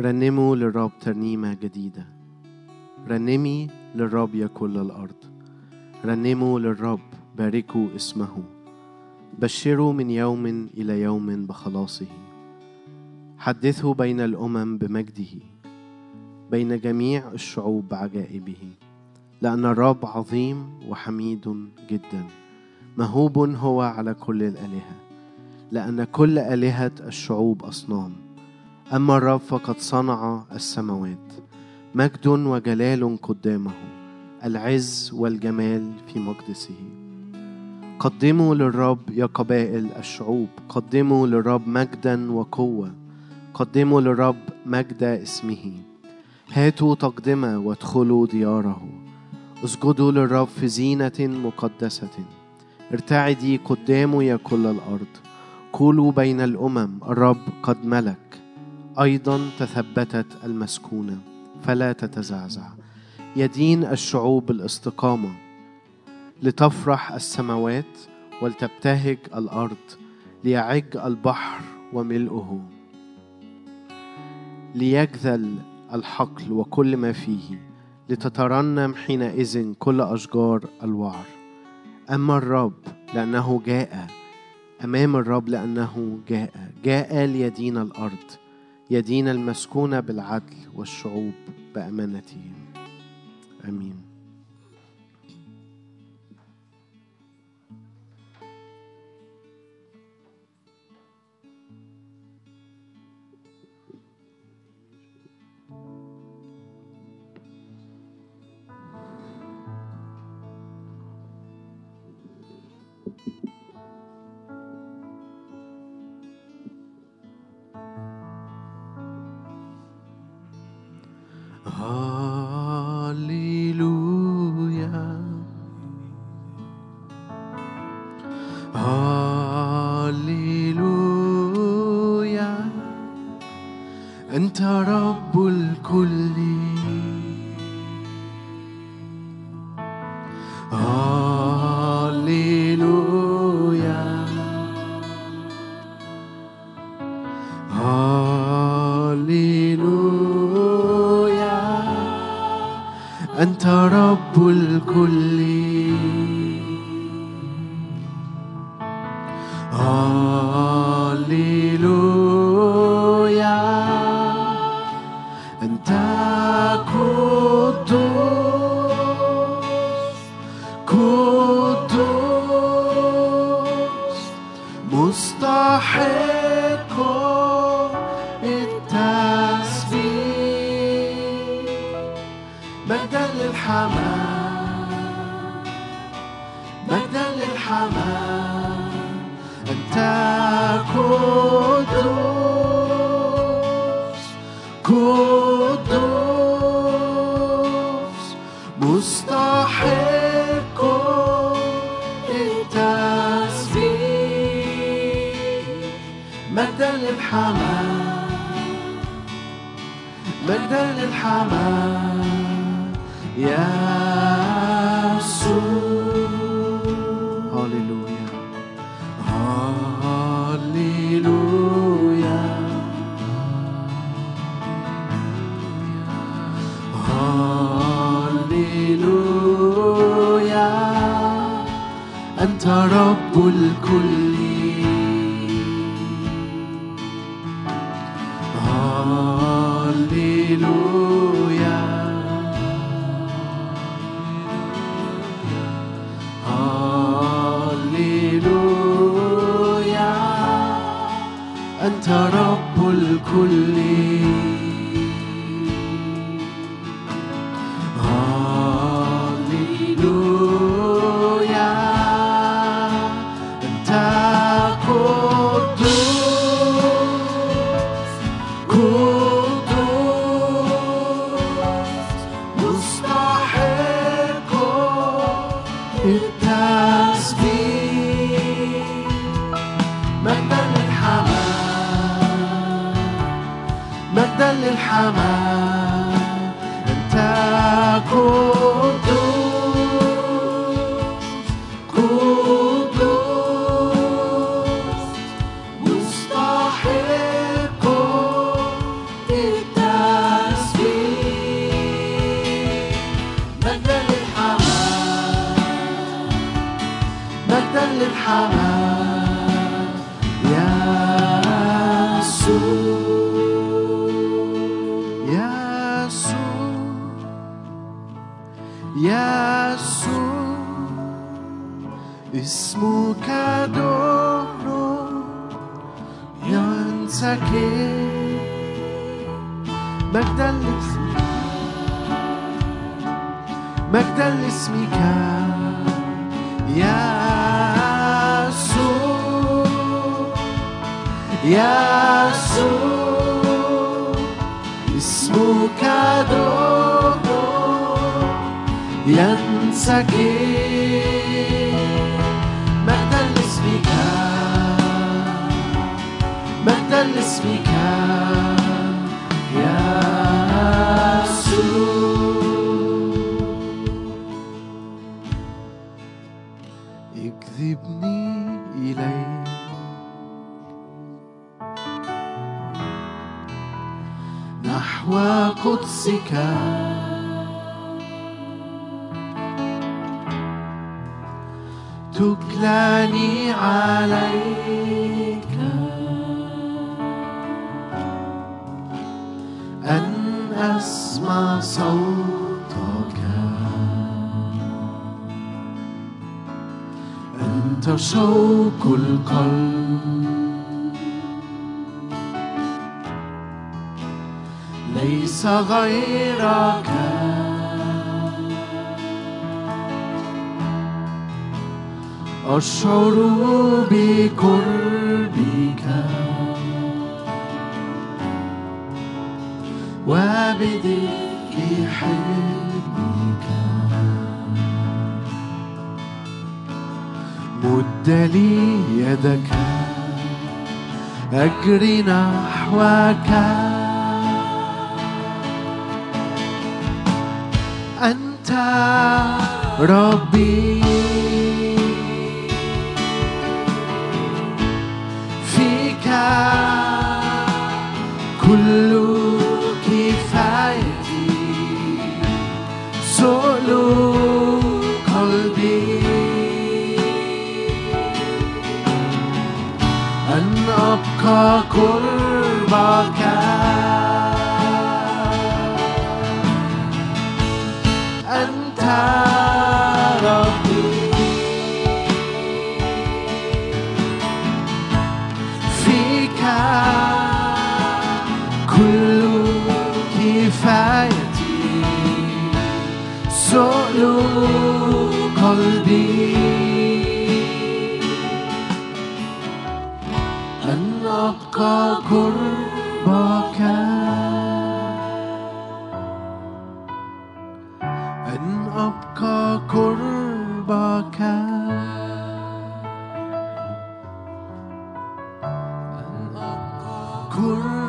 رنموا للرب ترنيمة جديدة. رنمي للرب يا كل الأرض. رنموا للرب باركوا اسمه. بشروا من يوم إلى يوم بخلاصه. حدثوا بين الأمم بمجده. بين جميع الشعوب بعجائبه لأن الرب عظيم وحميد جدا. مهوب هو على كل الآلهة. لأن كل آلهة الشعوب أصنام. أما الرب فقد صنع السماوات مجد وجلال قدامه العز والجمال في مقدسه. قدموا للرب يا قبائل الشعوب قدموا للرب مجدا وقوة قدموا للرب مجد اسمه. هاتوا تقدمة وادخلوا دياره. اسجدوا للرب في زينة مقدسة. ارتعدي قدامه يا كل الأرض. قولوا بين الأمم الرب قد ملك. أيضا تثبتت المسكونة فلا تتزعزع. يدين الشعوب الاستقامة. لتفرح السماوات ولتبتهج الأرض ليعج البحر وملؤه. ليجذل الحقل وكل ما فيه لتترنم حينئذ كل أشجار الوعر. أما الرب لأنه جاء أمام الرب لأنه جاء جاء ليدين الأرض. يدين المسكونة بالعدل والشعوب بأمانته. آمين. هاليلويا نحو قدسك. تكلاني عليك. أن أسمع صوتك. أنت شوق القلب. غيرك. أشعر بقربك. وبدك حلمك. مد لي يدك. أجري نحوك. robi. فيك كل كفايتي سؤلك أبقى قرب Kurang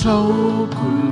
愁苦。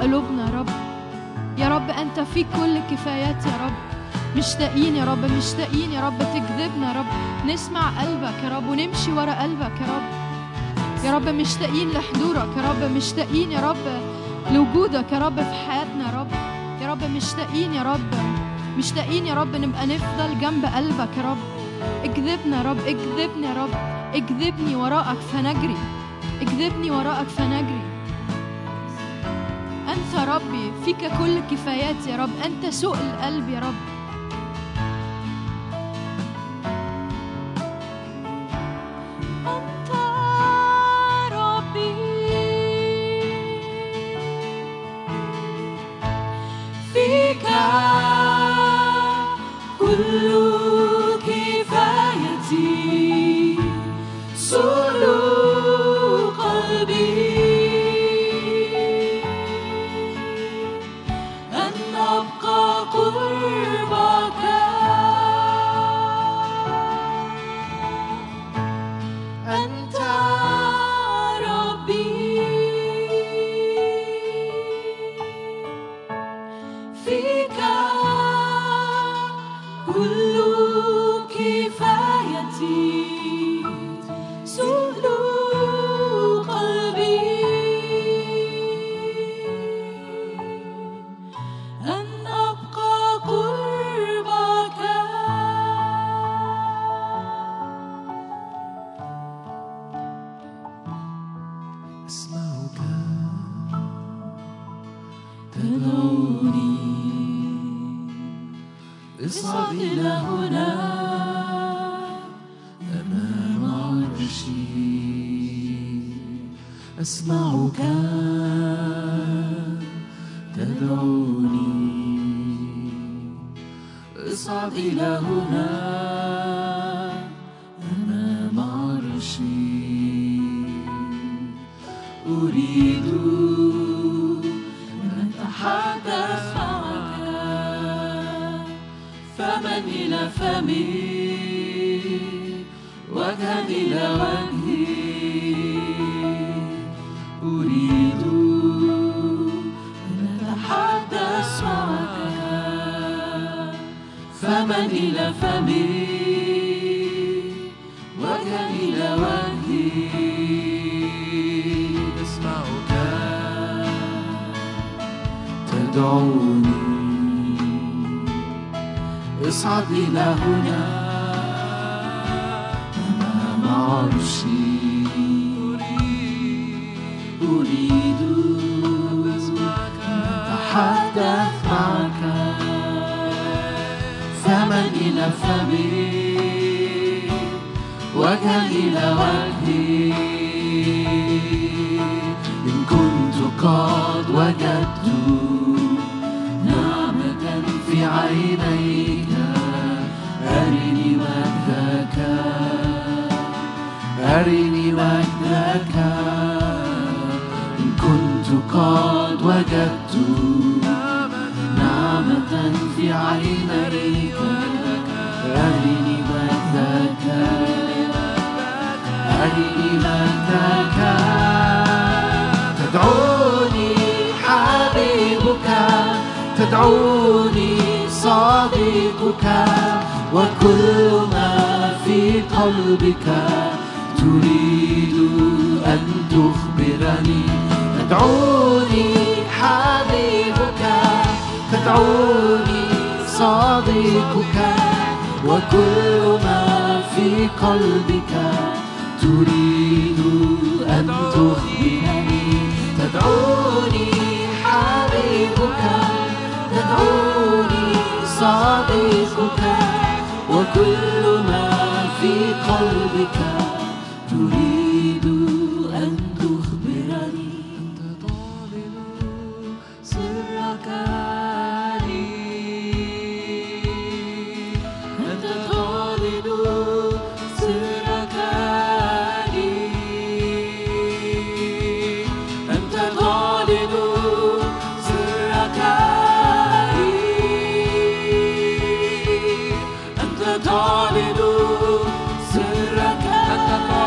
قلوبنا يا رب يا رب انت فيك كل الكفايات يا رب مشتاقين يا رب مشتاقين يا رب تكذبنا يا رب نسمع قلبك يا رب ونمشي ورا قلبك يا رب يا رب مشتاقين لحضورك يا رب مشتاقين يا رب لوجودك يا رب في حياتنا يا رب يا رب مشتاقين يا رب مشتاقين يا رب نبقى نفضل جنب قلبك يا رب اكذبنا يا رب اكذبني يا رب اكذبني وراءك فنجري اكذبني وراءك فنجري أنت ربي فيك كل الكفايات يا رب. أنت سوق القلب يا رب. أنت تدعوني اصعد إلى هنا. أمام عرشي أريد أتحدث معك. فما إلى فمي وجها إلى وجهي إن كنت قد وجدت أرني وجهك أرني وجهك قد وجدت نعمة في عينيك أرني مجدك أرني مجدك تدعوني حبيبك تدعوني صديقك وكل ما في قلبك تريد أن تخبرني. تدعوني حبيبك تدعوني صديقك وكل ما في قلبك تريد أن تخبرني. تدعوني حبيبك تدعوني صديقك وكل ما في قلبك. طالب سرك. أنت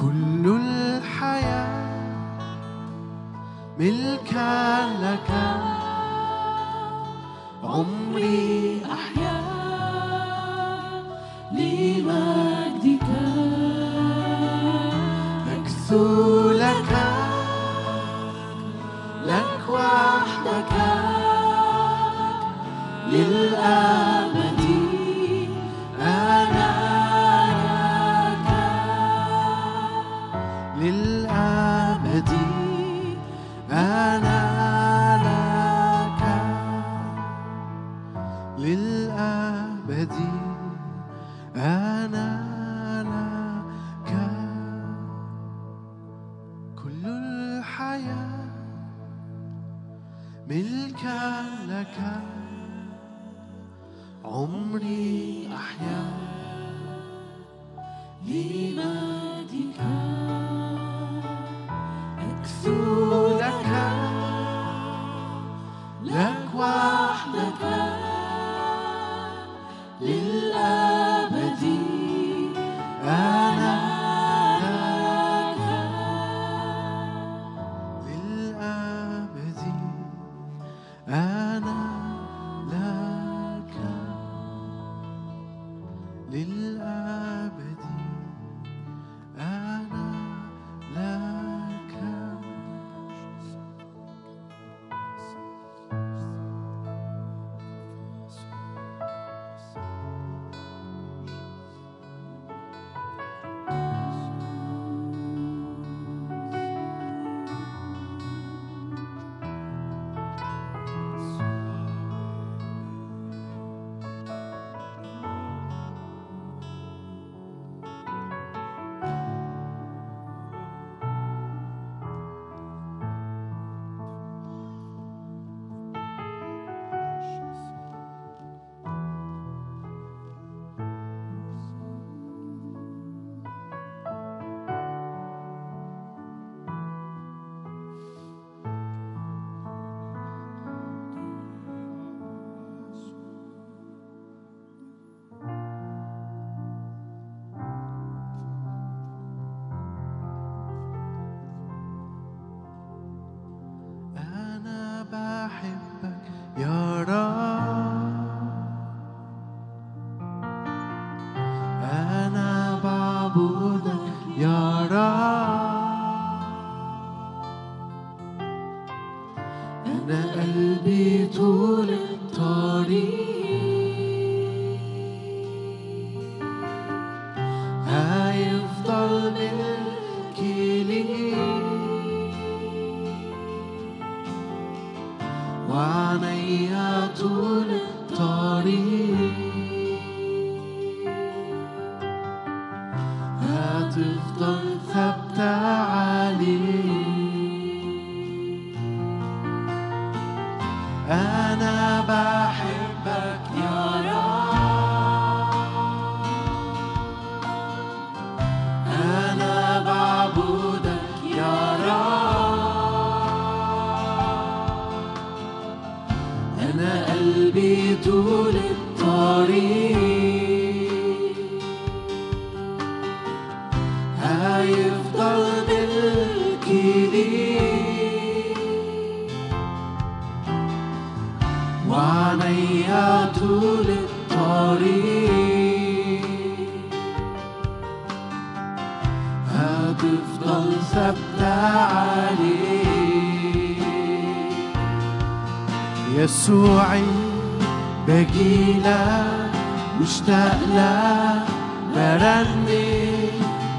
كل الحياة ملكا لك. عمري أحيا لمجدك أكثو لك لك وحدك. للأبد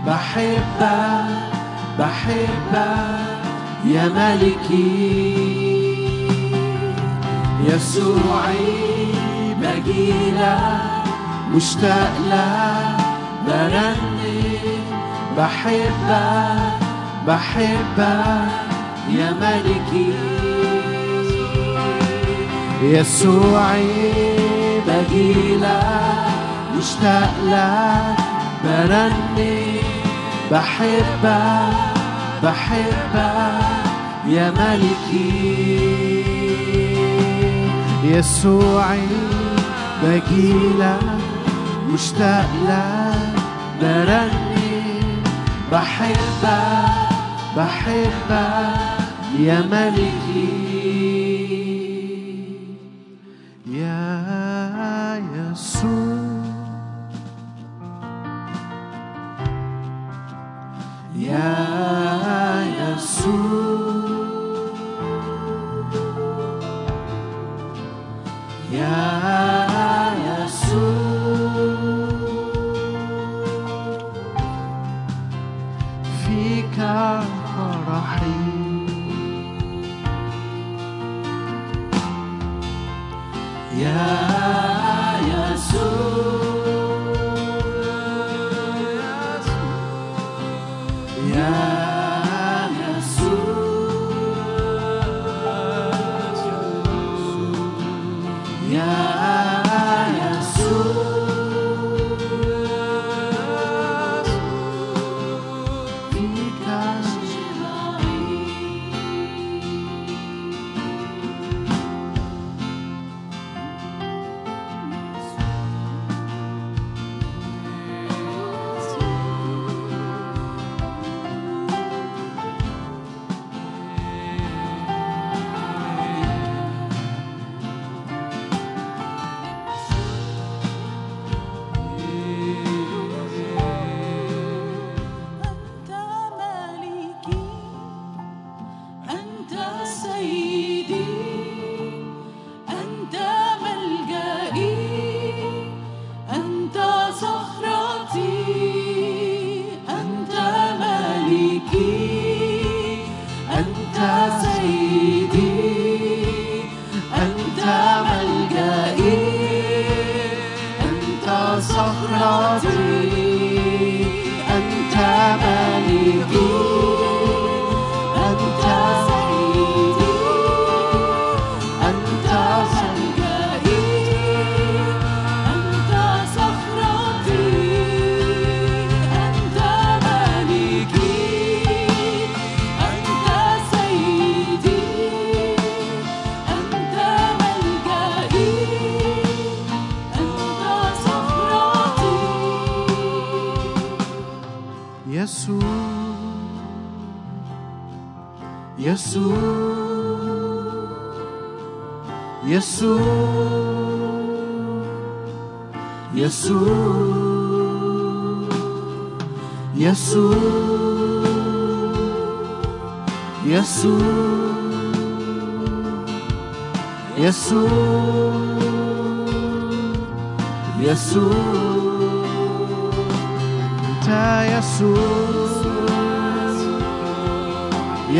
بحبك بحبك يا ملكي يسوعي بجيلك مشتاق لك برني بحبك بحبك يا ملكي يسوعي بجيلك مشتاق لك برني بحبك بحبك يا ملكي. يسوعي بجيلك مشتاق لك برني بحبك بحبك يا ملكي.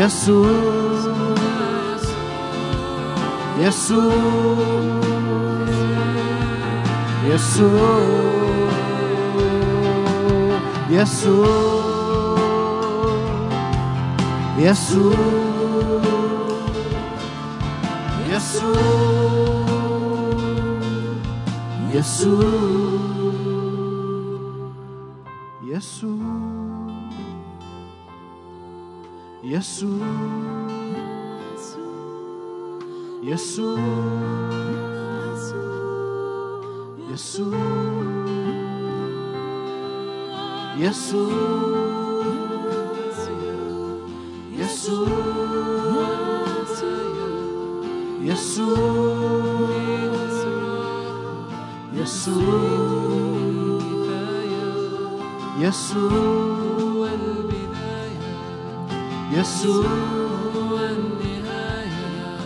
يسوع يسوع يسوع يسوع يسوع يسوع يسوع يسوع. يسوع يسوع يسوع يسوع يسوع يسوع يسوع يسوع يسوع. النهاية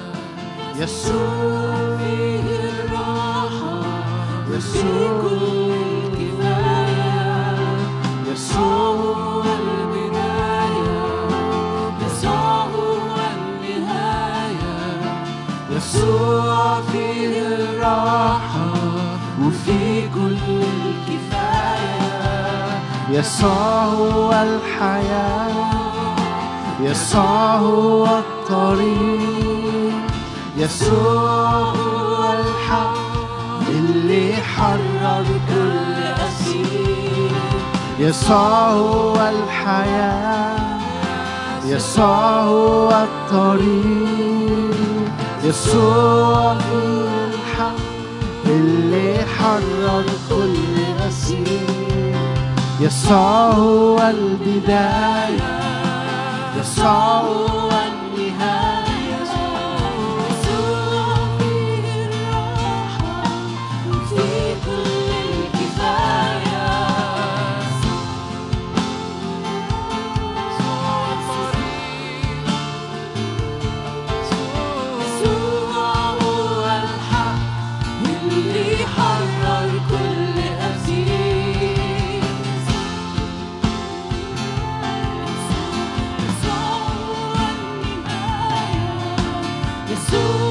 يسوع. فيه الراحة يسوع الكفاية يسوع البداية يسوع النهاية يسوع فيه الراحة كل الكفاية يسوع الحياة. يسوع هو الطريق يسوع هو الحق اللي حرر كل أسير. يسوع هو الحياة يسوع هو الطريق يسوع هو الحق اللي حرر كل أسير. يسوع هو البداية Oh. soul.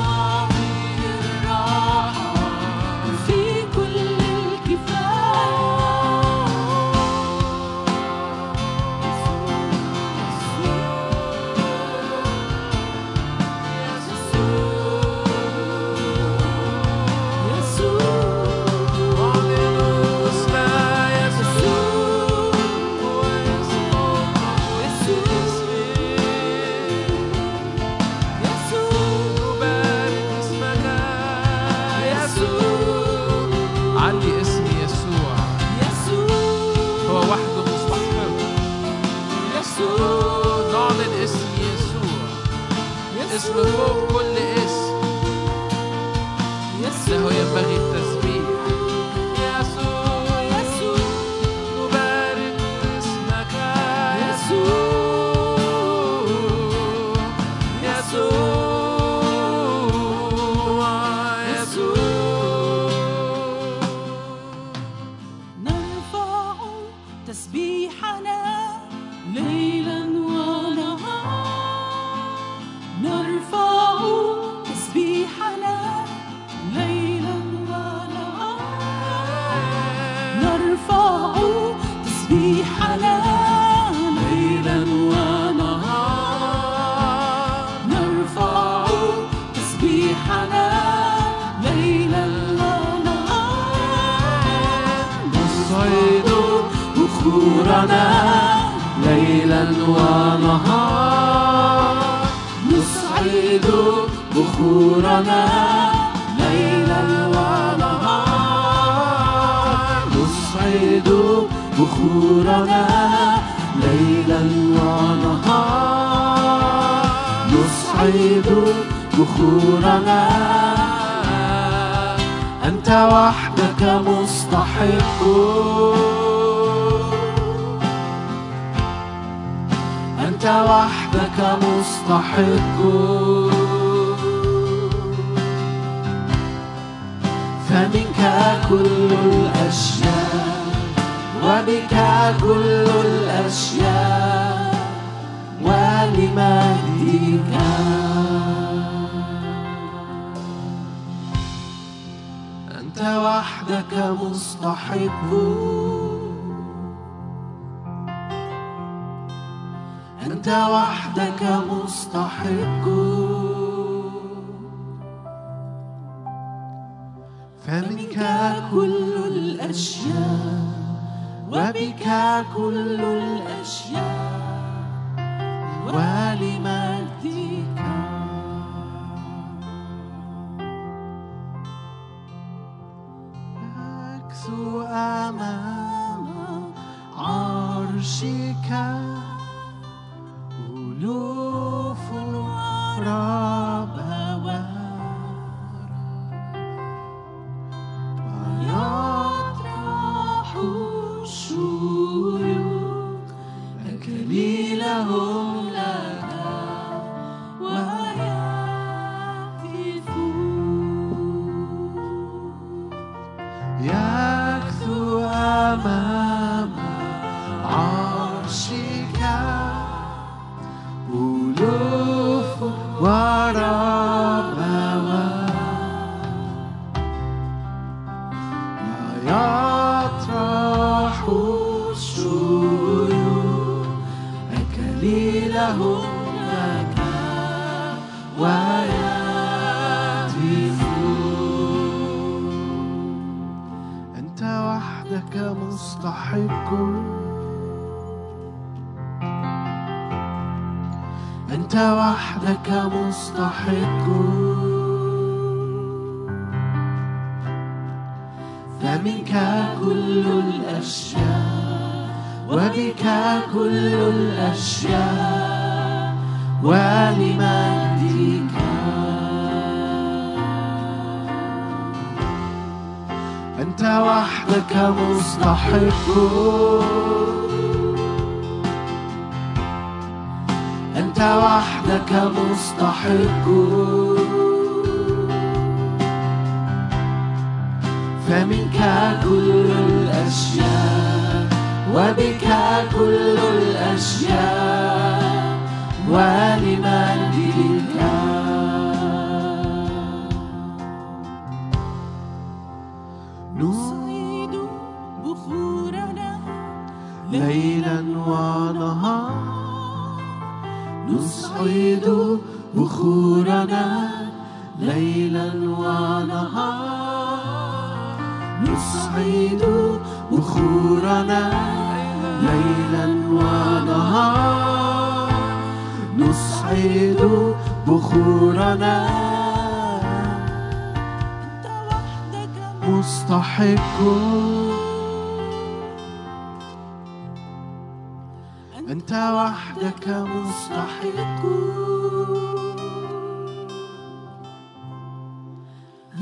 أنت وحدك مستحق. فمنك كل الأشياء وبك كل الأشياء ولمجدك أنت وحدك مستحق أنت وحدك مستحق فمنك كل الأشياء وبك كل الأشياء. ولمجدك أنت وحدك مستحق. فمنك كل الأشياء وبك كل الأشياء. ولمجدك. أنت وحدك مستحق. وحدك مستحق. فمنك كل الأشياء وبك كل الأشياء. ولمجدك نصعد بخورنا ليلا ونهار نصعد بخورنا ليلا ونهار نصعد بخورنا ليلا ونهار نصعد بخورنا. أنت وحدك مستحق. وحدك مستحق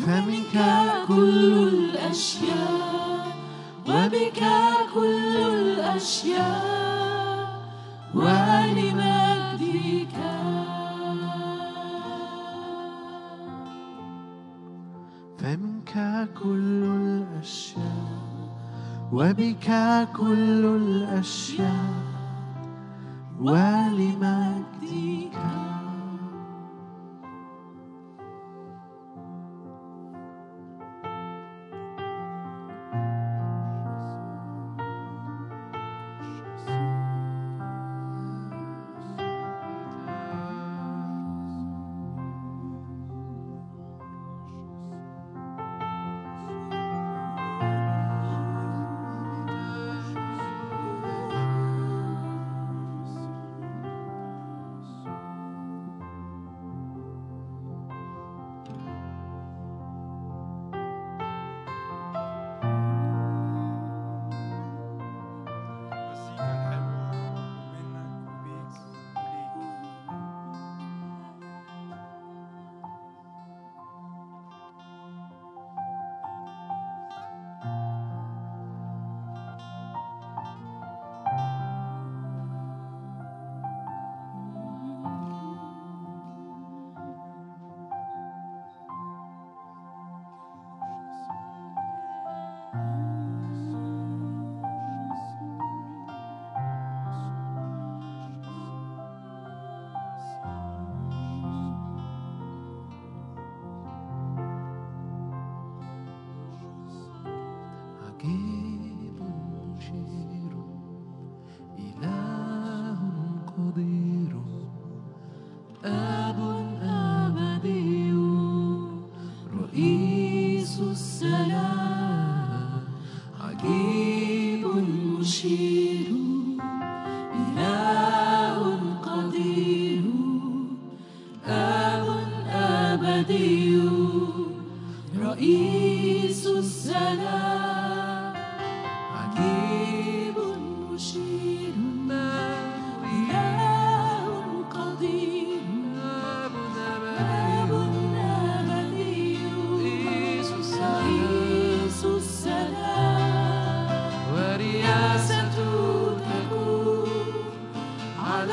فمنك كل الأشياء وبك كل الأشياء ولمجدك. فمنك كل الأشياء وبك كل الأشياء. ولمجدك.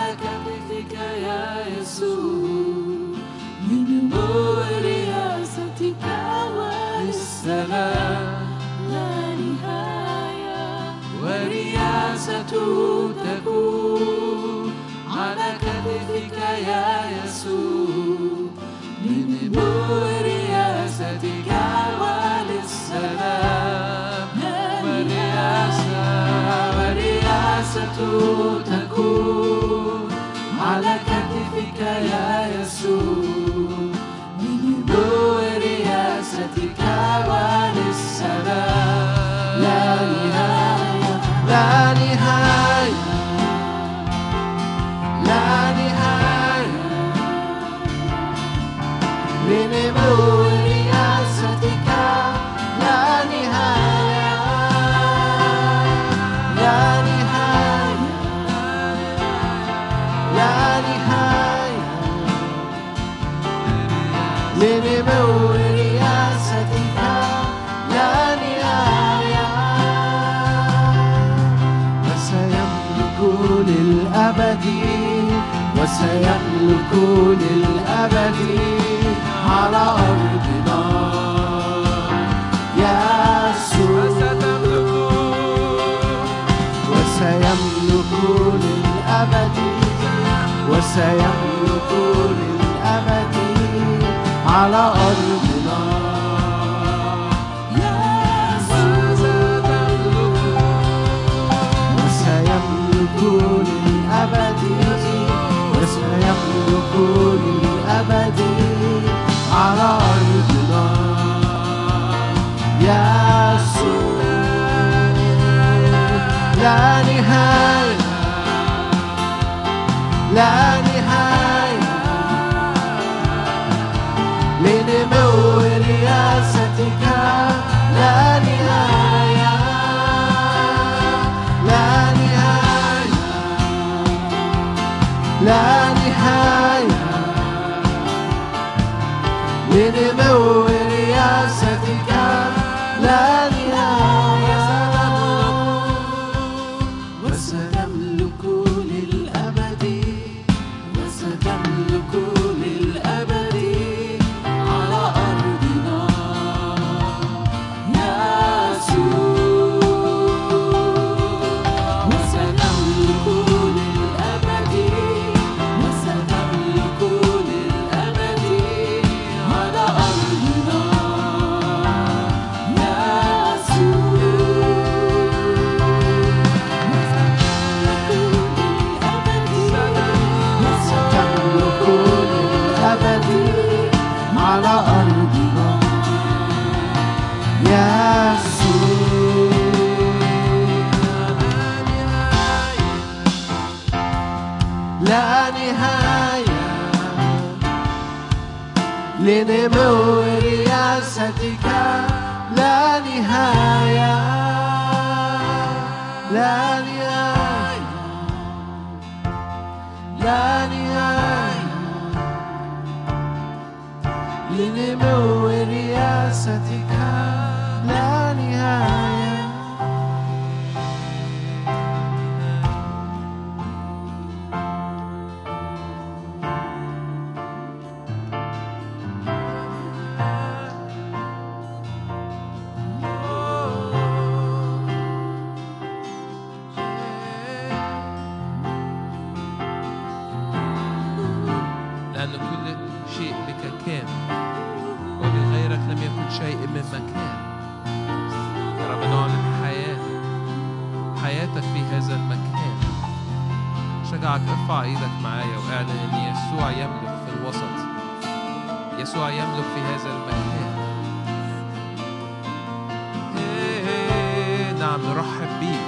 على كتفك يا يسوع لنمو رياستك والسلام لا نهاية ورياسة تكون على كتفك يا يسوع لنمو رياستك وللسلام ورياسة ورياسة تكون على كتفك يا يسوع لنمو رياستك وللسلام وسيملك للأبد على أرضنا. يسوع وسيملك للأبد وسيملك للأبد على أرضنا. لا شجعك ارفع إيدك معايا واعلن إن يسوع يملك في الوسط. يسوع يملك في هذا المكان. إيه، نعم نرحب بيك.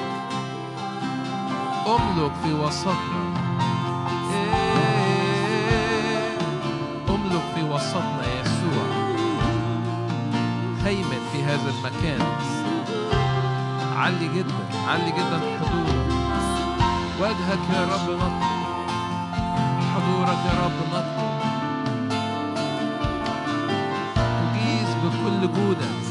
املك في وسطنا. إيه، املك في وسطنا يسوع. هيمن في هذا المكان. علي جدا علي جدا حضورك. وجهك يا رب نطلب. حضورك يا رب نطلب. تجيز بكل جودك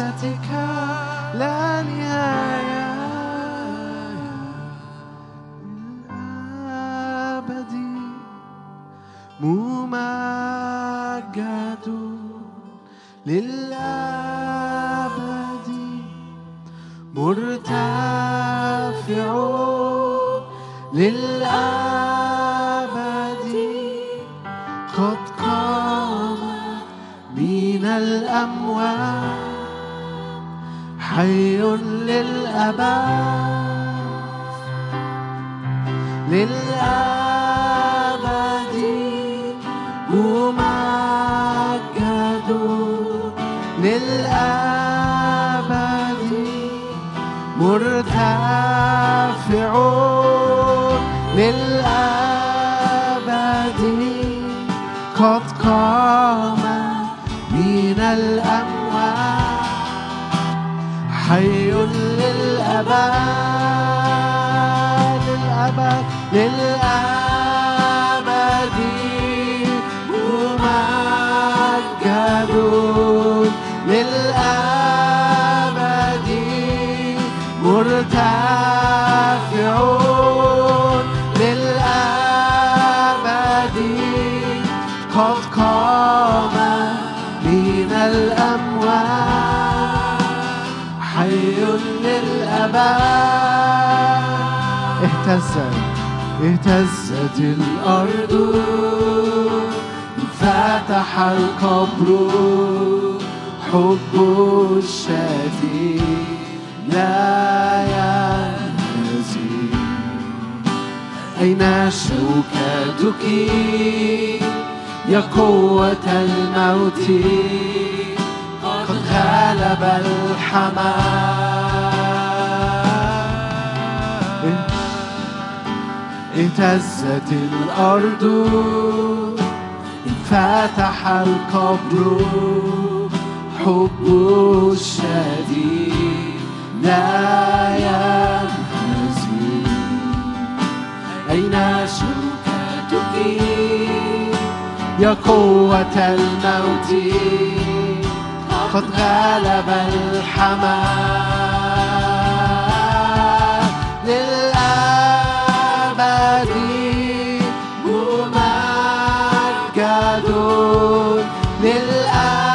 رياستك لا نهاية للأبد. ممجد للأبد. مرتفع للأبد. للأبد للأبد للأبد مرتفع للأبد قد قام من الأموات حي للأبد للأبد للأبد. ممجد للأبد مرتفع قد قام من الأموات للأبد اهتزت اهتزت الأرض. فتح القبر. حب الشافي لا ينهزم أين شوكتك؟ يا قوة الموت. غلب الحمام. اهتزت الأرض انفتح القبر. حب الشديد لا ينهزم أين شوكتك يا قوة الموت. قد غلب الحمام. للأبد ممجد للأبد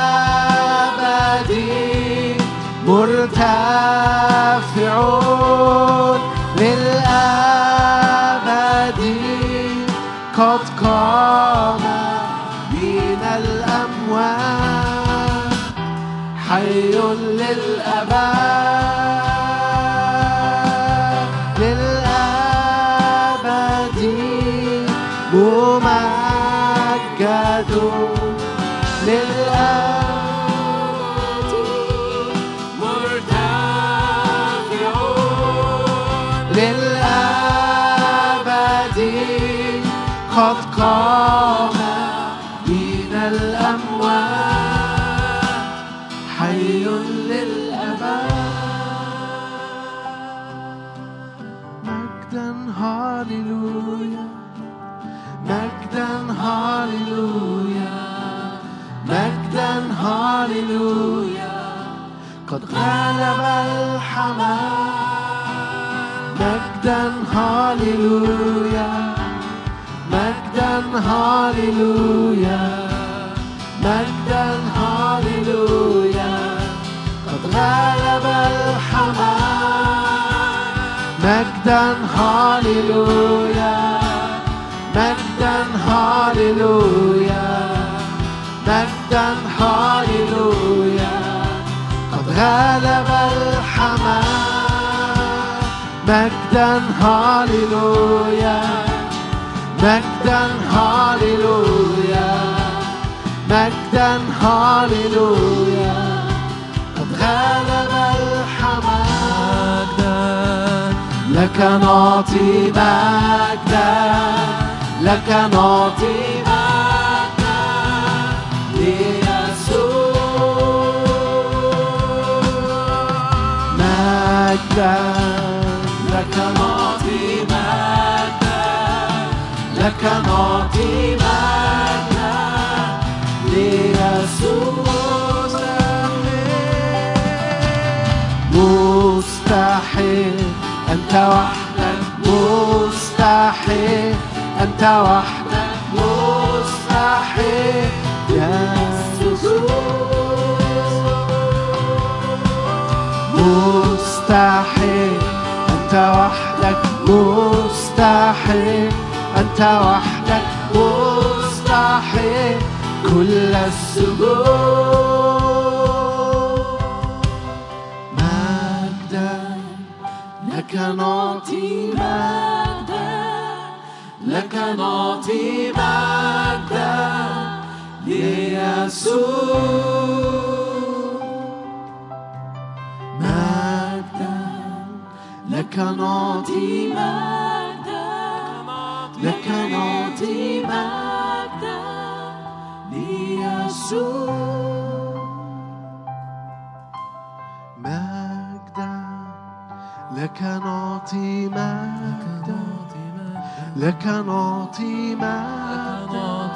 مرتفع للأبد قد قام من الأموات حي للأبد للأبد ممجد للأبد للأبد قد قام. هاليلويا مجدا هاليلويا قد غلب الحمام مجدا هاليلويا مجدا هاليلويا مجدا هاليلويا قد غلب الحمام مجدا هاليلويا مجدا مجدا هاليلويا مجدا هاليلويا قد غلب الحمام مجدا هاليلويا مجدا هاليلويا مجدا هاليلويا قد غلب الحمام لك نعطي مجدا لك نعطي مجدا ليسوع لك نعطي مجدا لك نعطي مجدا ليسوع مستحيل أنت وحدك. مستحيل. أنت وحدك مستحيل يا مستحيل. أنت وحدك مستحيل. أنت وحدك مستحيل. كل السجود. مجدا لك نعطي مجدا. لك نعطي مجدا ليسوع مجدا لك نعطي مجدا لك نعطي مجدا ليسوع مجدا لك نعطي مجدا لك نعطي مجدا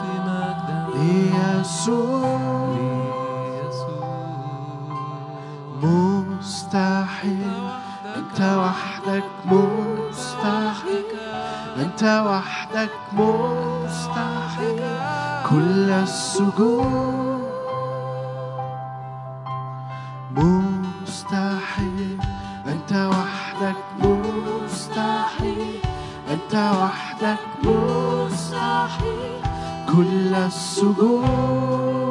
ليسوع مستحيل. أنت وحدك مستحيل. أنت وحدك مستحيل. كل السجود. مستحيل. أنت وحدك مستحيل. أنت وحدك مستحيل كل السجود.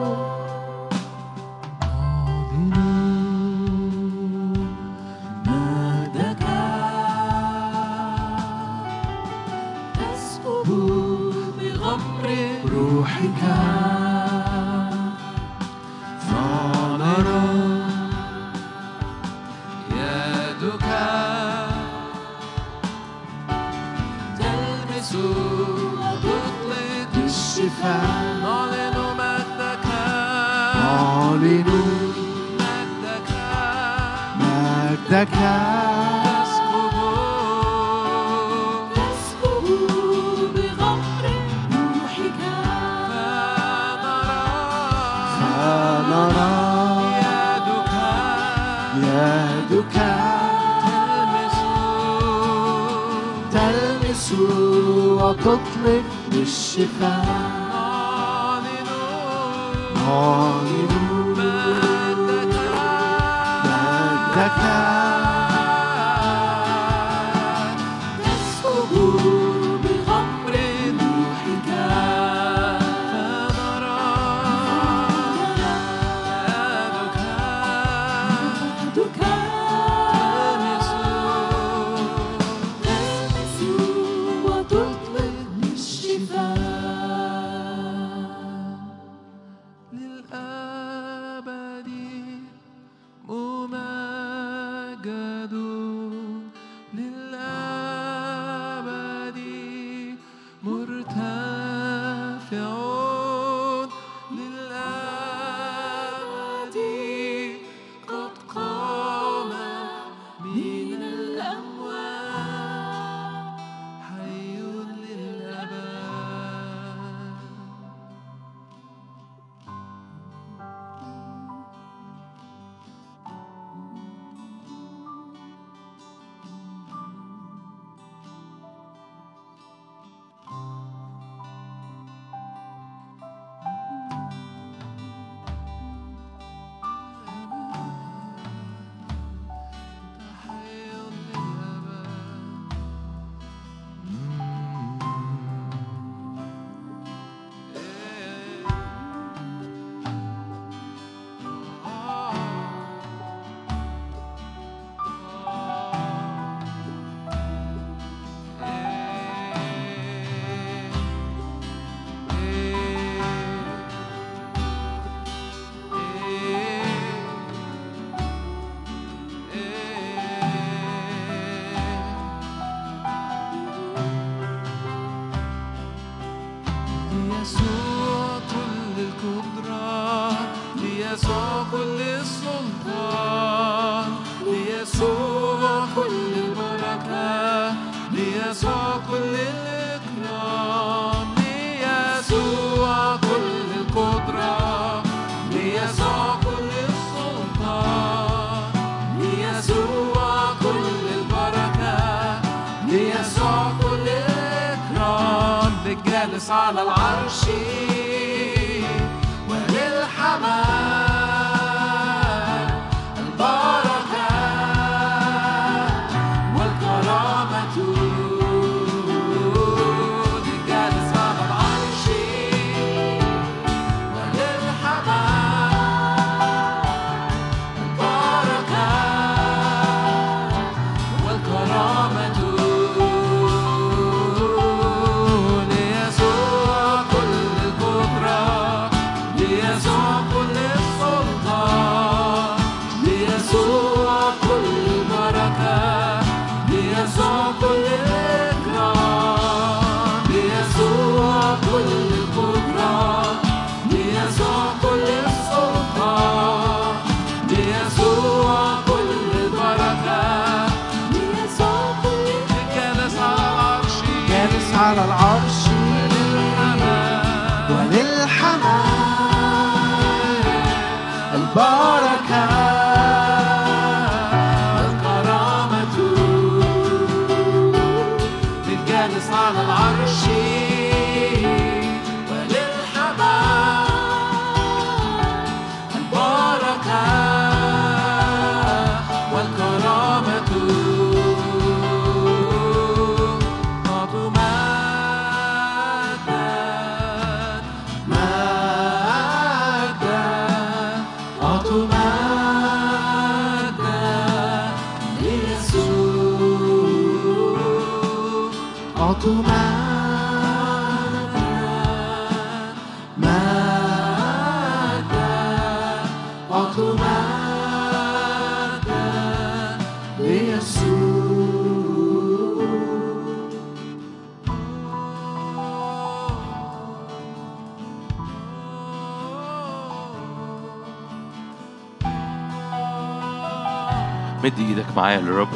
معايا للرب.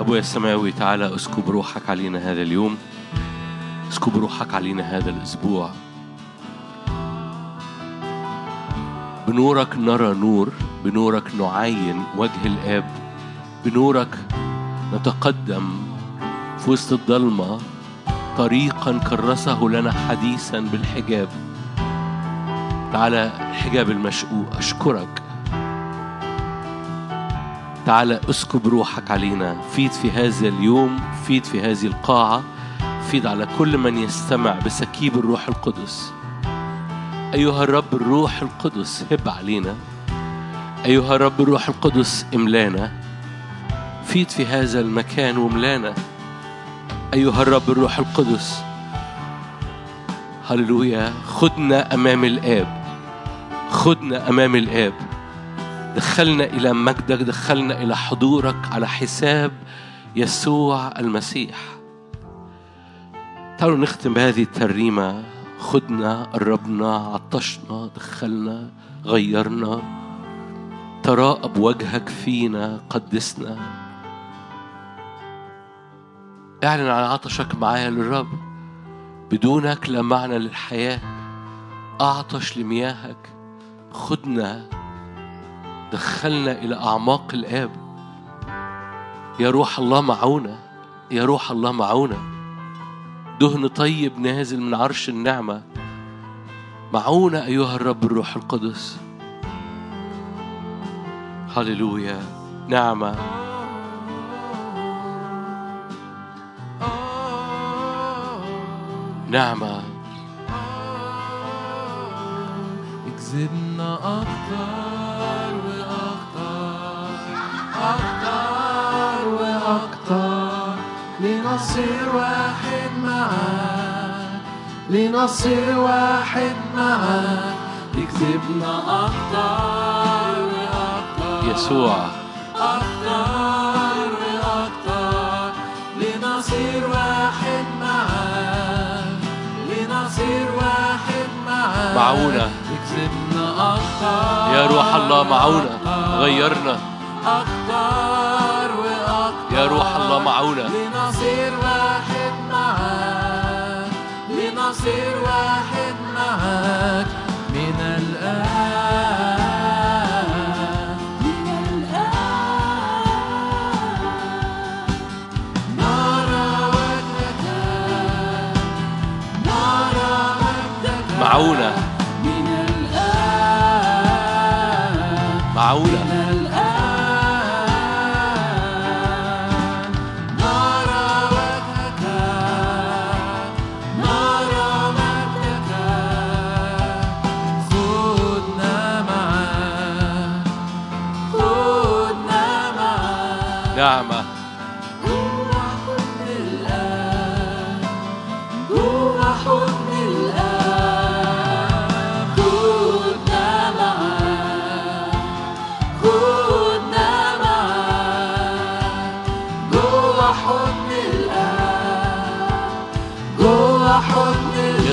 أبويا السماوي تعالى اسكب روحك علينا هذا اليوم. اسكب روحك علينا هذا الأسبوع. بنورك نرى نور بنورك نعاين وجه الآب. بنورك نتقدم في وسط الضلمة. طريقا كرسه لنا حديثا بالحجاب. تعالى الحجاب المشقوق أشكرك. تعالى اسكب روحك علينا. فيد في هذا اليوم فيد في هذه القاعة. فيد على كل من يستمع بسكيب الروح القدس. أيها الرب الروح القدس هب علينا. أيها الرب الروح القدس املانا. فيد في هذا المكان وملانا أيها الرب الروح القدس. هللويا. خدنا أمام الآب. خدنا أمام الآب. دخلنا إلى مجدك دخلنا إلى حضورك على حساب يسوع المسيح. تعالوا نختم بهذه الترنيمة. خدنا قربنا عطشنا دخلنا غيرنا. تراءى بوجهك فينا قدسنا. اعلن عن عطشك معايا للرب. بدونك لا معنى للحياة. أعطش لمياهك. خدنا. دخلنا إلى أعماق الآب. يا روح الله معونا يا روح الله معونا دهن طيب نازل من عرش النعمة. معونا أيها الرب الروح القدس. هللويا نعمة. نعمة. اكذبنا وأكتر أكتر وأكتر لنصير واحد معاك لنصير واحد معاك. اكذبنا أكتر وأكتر يسوع. أكتر وأكتر لنصير واحد معاك لنصير واحد معونة. اكذبنا أكتر يا روح الله معونة. غيرنا. أكتر وأكتر يا روح الله معونة.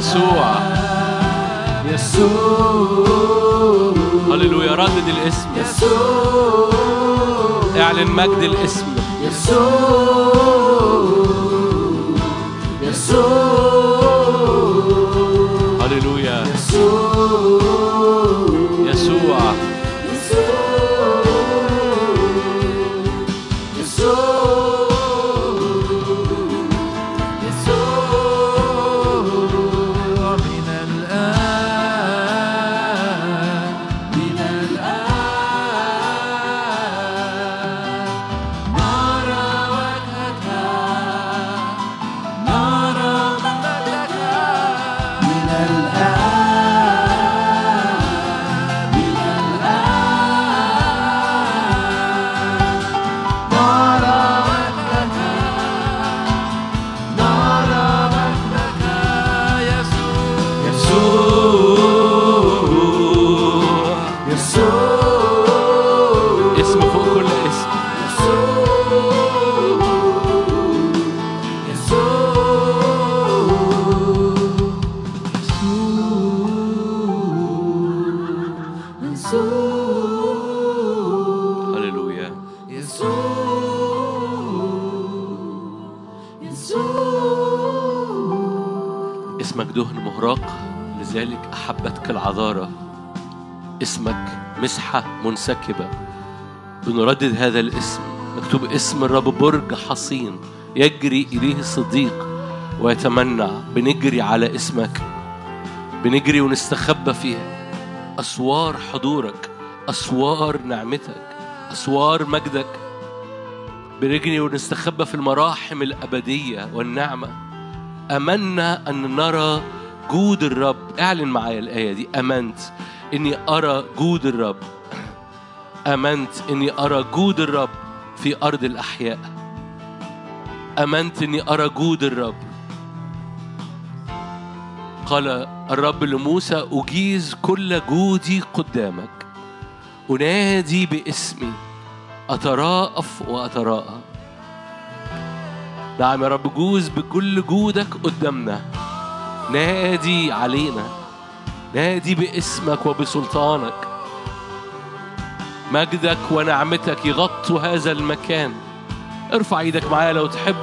يسوع. يسوع. هللويا ردد الاسم. يسوع. اعلن مجد الاسم. يسوع. اسمك مسحة منسكبة. بنردد هذا الاسم. مكتوب اسم الرب برج حصين يجري إليه الصديق ويتمنع بنجري على اسمك. بنجري ونستخبى في أسوار حضورك. أسوار نعمتك. أسوار مجدك. بنجري ونستخبى في المراحم الأبدية والنعمة. أمنا أن نرى جود الرب. اعلن معايا الآية دي. أمنت. إني أرى جود الرب. أمنت إني أرى جود الرب في أرض الأحياء. أمنت إني أرى جود الرب. قال الرب لموسى أجيز كل جودي قدامك. أنادي باسمي أتراءف وأتراءى. نعم يا رب جوز بكل جودك قدامنا. نادي علينا. نادي باسمك وبسلطانك. مجدك ونعمتك يغطوا هذا المكان. ارفع إيدك معايا لو تحب.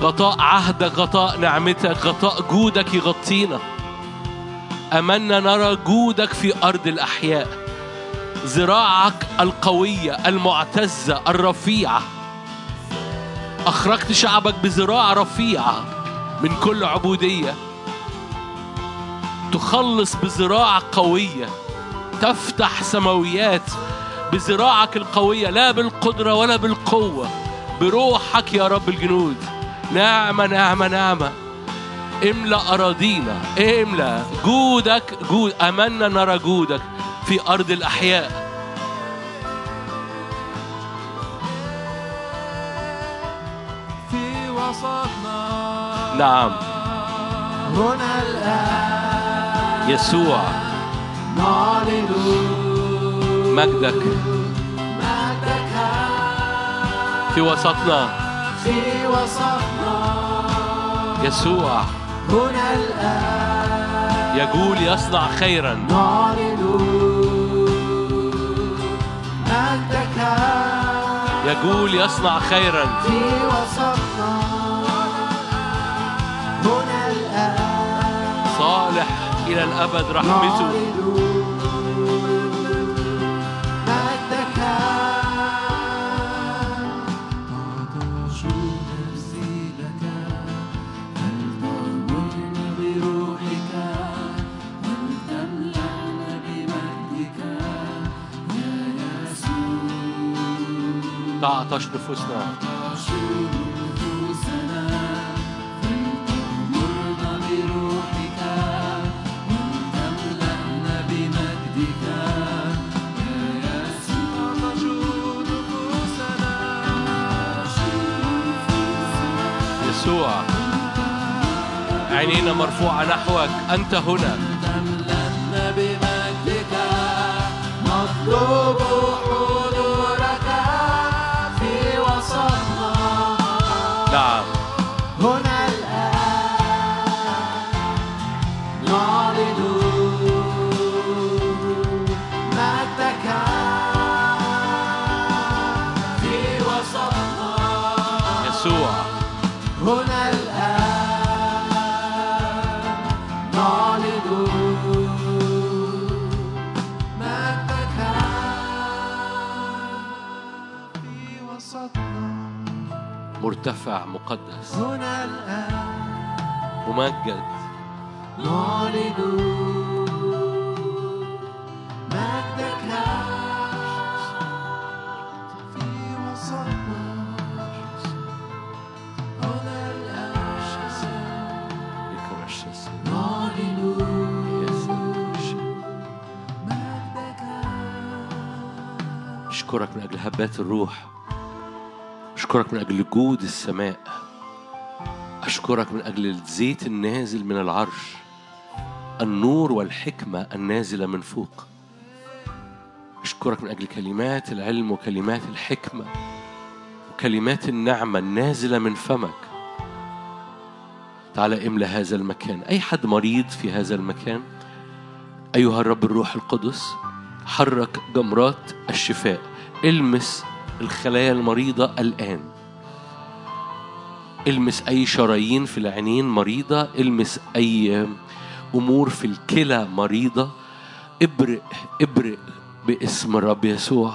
غطاء عهدك غطاء نعمتك غطاء جودك يغطينا. أمنا نرى جودك في أرض الأحياء. ذراعك القوية المعتزة الرفيعة. أخرجت شعبك بذراع رفيعة من كل عبودية. تخلص بذراع قوية تفتح سماويات بذراعك القوية لا بالقدرة ولا بالقوة. بروحك يا رب الجنود. نعمة نعمة نعمة املأ أراضينا املأ جودك جود أمنا نرى جودك في أرض الأحياء. في وسطنا. نعم. هنا الآن يسوع. مجدك. في وسطنا. في وسطنا يسوع. هنا الآن يقول يصنع خيرا. نعلن مجدك يقول يصنع خيرا. في وسطنا هنا الآن صالح. إلى الأبد رحمته. تعطش نفوسنا. عينينا مرفوعة نحوك. أنت هنا. مرتفع مقدس. هنا الآن ممجد. نعلن مجدك في وسطنا هنا الآن نعلن أشكرك من أجل هبات الروح. أشكرك من أجل جود السماء. أشكرك من أجل الزيت النازل من العرش. النور والحكمة النازلة من فوق. أشكرك من أجل كلمات العلم وكلمات الحكمة. وكلمات النعمة النازلة من فمك. تعالى املى هذا المكان. أي حد مريض في هذا المكان؟ أيها الرب الروح القدس حرك جمرات الشفاء. المس الخلايا المريضة الآن. المس أي شرايين في العينين مريضة المس أي أمور في الكلى مريضة. ابرق ابرق باسم الرب يسوع.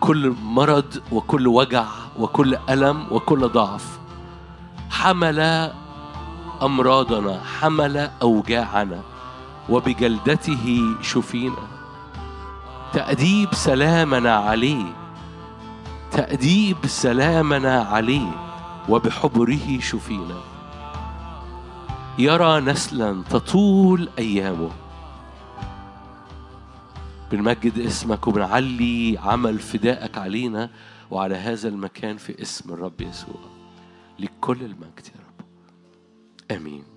كل مرض وكل وجع وكل ألم وكل ضعف حمل أمراضنا حمل أوجاعنا وبجلدته شفينا. تأديب سلامنا عليه تأديب سلامنا عليه وبحبره شفينا. يرى نسلا تطول أيامه. بنمجد اسمك وبنعلي عمل فدائك علينا وعلى هذا المكان في اسم الرب يسوع. لكل المجد يا رب. آمين.